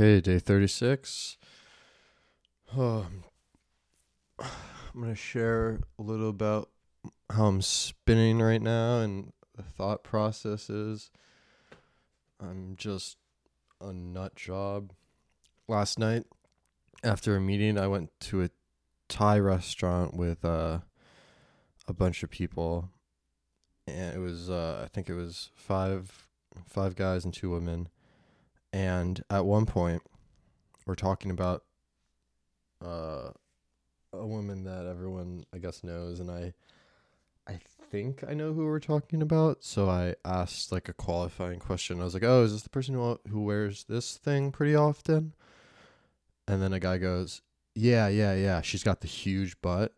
Okay, day 36. Oh, I'm going to share a little about how I'm spinning right now and the thought processes. I'm just a nut job. Last night, after a meeting, I went to a Thai restaurant with uh, a bunch of people, and it was uh, I think it was five five guys and two women and at one point we're talking about uh, a woman that everyone I guess knows. And I I think I know who we're talking about. So I asked like a qualifying question. I was like oh is this the person who who wears this thing pretty often? And then a guy goes yeah yeah yeah. She's got the huge butt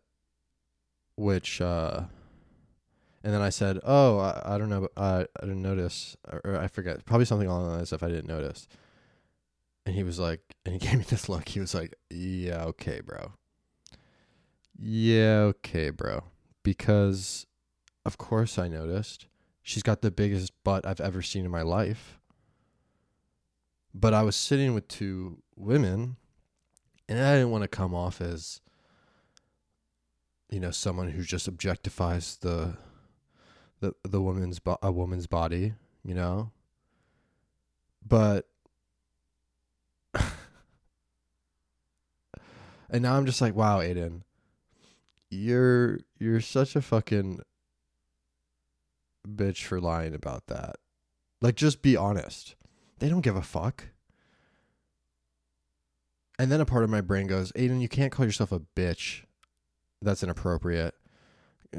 which uh and then I said, "Oh, I, I don't know, I didn't notice, or, or I forget, probably something along those lines if I didn't notice." And he was like, and he gave me this look. He was like, "Yeah, okay, bro. Yeah, okay, bro. Because, of course, I noticed. She's got the biggest butt I've ever seen in my life. But I was sitting with two women, and I didn't want to come off as, you know, someone who just objectifies the." The the woman's bo- a woman's body, you know. But and now I'm just like, wow, Aiden, you're you're such a fucking bitch for lying about that. Like, just be honest. They don't give a fuck. And then a part of my brain goes, Aiden, you can't call yourself a bitch. That's inappropriate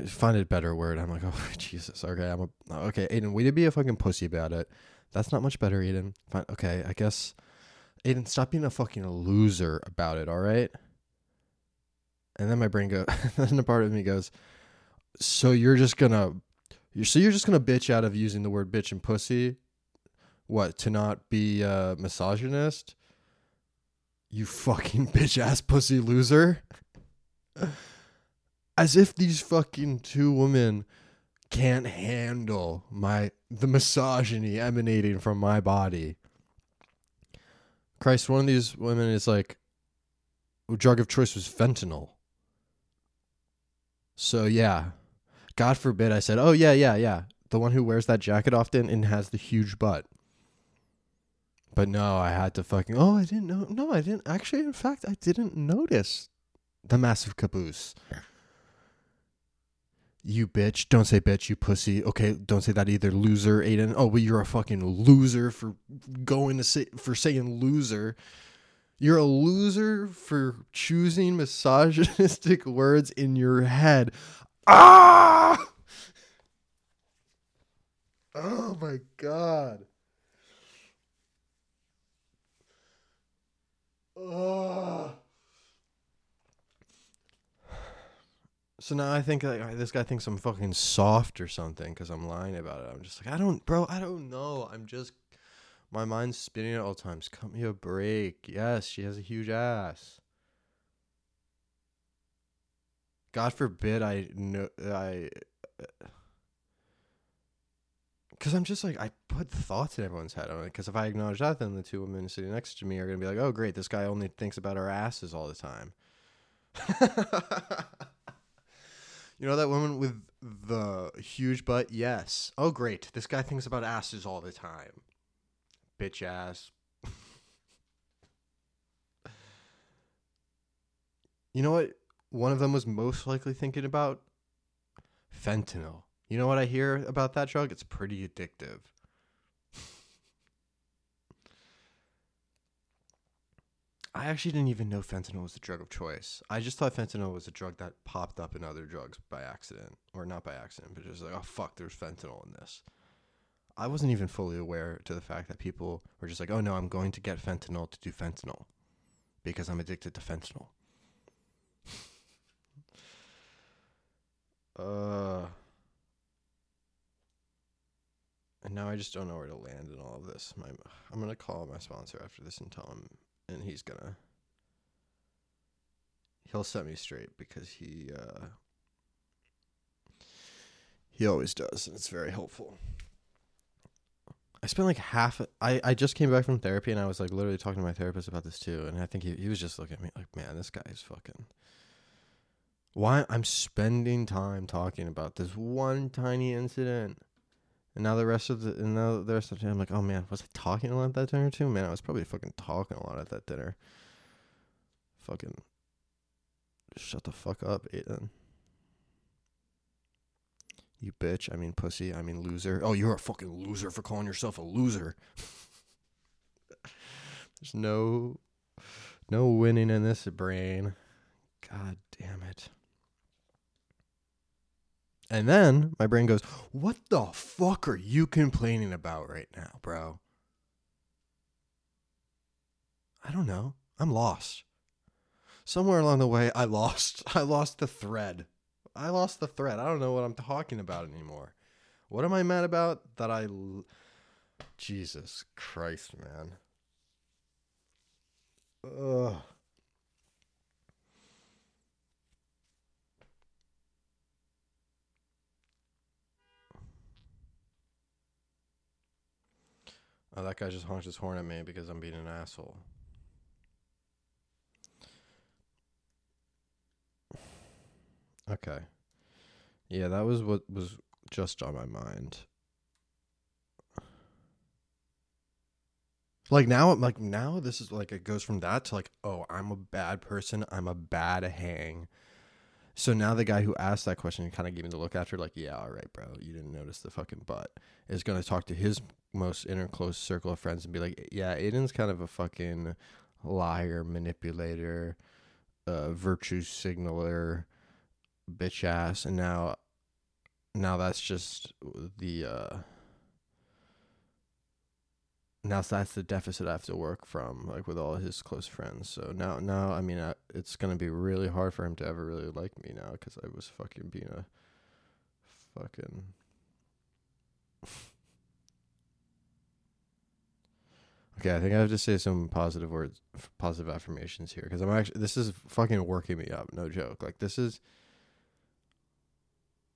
find a better word. I'm like, oh Jesus. Okay, I'm a okay, Aiden. Way to be a fucking pussy about it. That's not much better, Aiden. Fine. Okay, I guess. Aiden, stop being a fucking loser about it. All right. And then my brain goes. then a part of me goes. So you're just gonna, you're so you're just gonna bitch out of using the word bitch and pussy. What to not be a misogynist? You fucking bitch ass pussy loser as if these fucking two women can't handle my the misogyny emanating from my body. Christ, one of these women is like drug of choice was fentanyl. So yeah. God forbid I said, "Oh yeah, yeah, yeah." The one who wears that jacket often and has the huge butt. But no, I had to fucking Oh, I didn't know. No, I didn't actually in fact I didn't notice the massive caboose. You bitch. Don't say bitch, you pussy. Okay, don't say that either. Loser, Aiden. Oh, well, you're a fucking loser for going to say for saying loser. You're a loser for choosing misogynistic words in your head. Ah! Oh my god. Oh. So now I think like this guy thinks I'm fucking soft or something because I'm lying about it. I'm just like, I don't, bro, I don't know. I'm just, my mind's spinning at all times. Cut me a break. Yes, she has a huge ass. God forbid I know I, uh, because I'm just like I put thoughts in everyone's head on it. Because if I acknowledge that, then the two women sitting next to me are gonna be like, "Oh, great, this guy only thinks about our asses all the time." You know that woman with the huge butt? Yes. Oh, great. This guy thinks about asses all the time. Bitch ass. you know what? One of them was most likely thinking about fentanyl. You know what I hear about that drug? It's pretty addictive. I actually didn't even know fentanyl was the drug of choice. I just thought fentanyl was a drug that popped up in other drugs by accident, or not by accident, but just like, oh fuck, there's fentanyl in this. I wasn't even fully aware to the fact that people were just like, oh no, I'm going to get fentanyl to do fentanyl because I'm addicted to fentanyl. uh, and now I just don't know where to land in all of this. My, I'm gonna call my sponsor after this and tell him and he's gonna he'll set me straight because he uh he always does and it's very helpful I spent like half. I I just came back from therapy and I was like literally talking to my therapist about this too, and I think he he was just looking at me like, man, this guy is fucking. Why I'm spending time talking about this one tiny incident, and now the rest of the and now the rest of the day I'm like, oh man, was I talking a lot at that dinner too? Man, I was probably fucking talking a lot at that dinner. Fucking. Shut the fuck up, Aiden. You bitch. I mean pussy. I mean loser. Oh, you're a fucking loser for calling yourself a loser. There's no no winning in this brain. God damn it. And then my brain goes, What the fuck are you complaining about right now, bro? I don't know. I'm lost. Somewhere along the way I lost I lost the thread. I lost the thread. I don't know what I'm talking about anymore. What am I mad about that I l- Jesus Christ, man. Ugh. Oh, that guy just honked his horn at me because I'm being an asshole. Okay. Yeah, that was what was just on my mind. Like now, like now, this is like it goes from that to like, oh, I'm a bad person. I'm a bad hang. So now the guy who asked that question kind of gave me the look after, like, yeah, all right, bro, you didn't notice the fucking butt. Is going to talk to his most inner close circle of friends and be like, yeah, Aiden's kind of a fucking liar, manipulator, uh, virtue signaler, bitch ass, and now, now that's just the. uh now that's the deficit I have to work from, like with all his close friends. So now, now, I mean, I, it's gonna be really hard for him to ever really like me now because I was fucking being a fucking. okay, I think I have to say some positive words, positive affirmations here because I'm actually this is fucking working me up. No joke. Like this is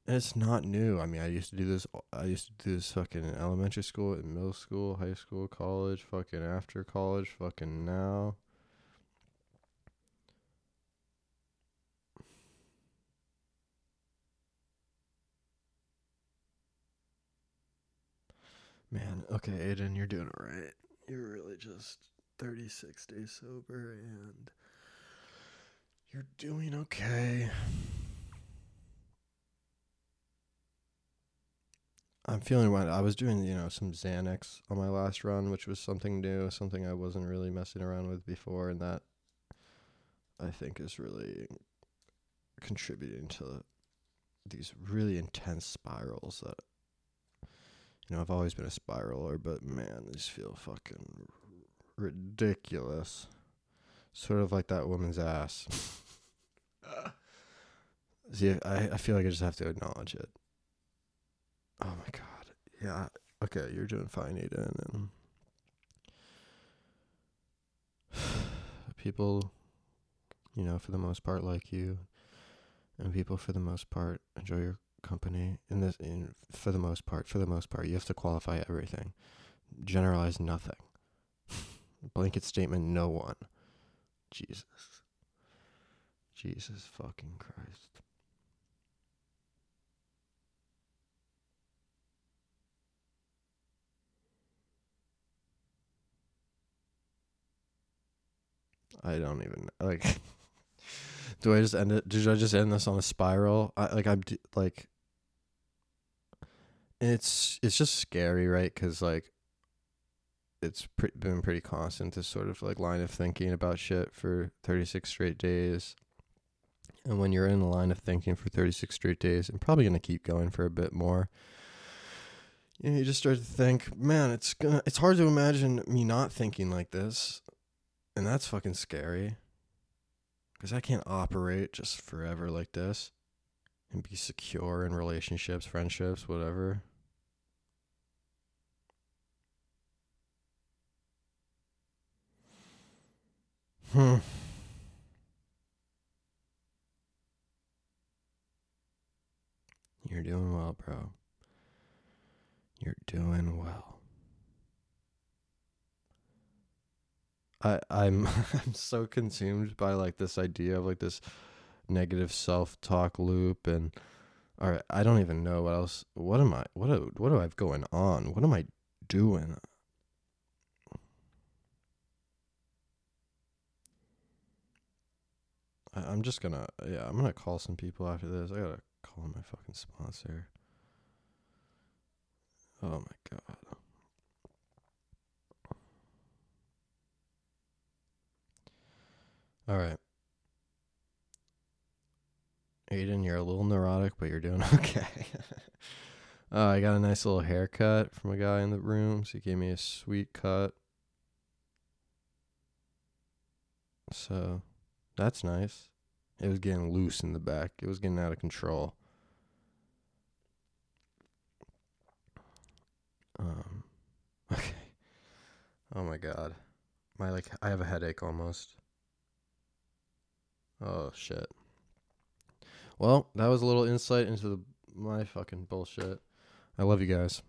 it's not new. I mean, I used to do this. I used to do this fucking in elementary school, in middle school, high school, college, fucking after college, fucking now. Man, okay, Aiden, you're doing it right. You're really just 36 days sober and you're doing okay. I'm feeling right. I was doing, you know, some Xanax on my last run, which was something new, something I wasn't really messing around with before, and that I think is really contributing to these really intense spirals that you know, I've always been a spiraler, but man, these feel fucking ridiculous. Sort of like that woman's ass. See, I, I feel like I just have to acknowledge it. Oh my god. Yeah. Okay, you're doing fine, Aiden. And people, you know, for the most part, like you, and people for the most part enjoy your company. In this, in for the most part, for the most part, you have to qualify everything. Generalize nothing. Blanket statement: no one. Jesus. Jesus fucking Christ. I don't even like. do I just end it? Did I just end this on a spiral? I like I'm like. It's it's just scary, right? Because like. It's pre- been pretty constant this sort of like line of thinking about shit for 36 straight days. And when you're in the line of thinking for 36 straight days, and probably gonna keep going for a bit more, you, know, you just start to think, man, it's gonna. It's hard to imagine me not thinking like this and that's fucking scary. Because I can't operate just forever like this and be secure in relationships, friendships, whatever. Hmm. You're doing well, bro. You're doing well. I I'm I'm so consumed by like this idea of like this negative self-talk loop and all right, I don't even know what else what am I what what do I have going on? What am I doing? I, I'm just gonna yeah, I'm gonna call some people after this. I gotta call my fucking sponsor. Oh my god. All right. Aiden, you're a little neurotic, but you're doing okay. uh, I got a nice little haircut from a guy in the room, so he gave me a sweet cut. So that's nice. It was getting loose in the back. It was getting out of control. Um okay. Oh my god. My like I have a headache almost. Oh shit. Well, that was a little insight into the, my fucking bullshit. I love you guys.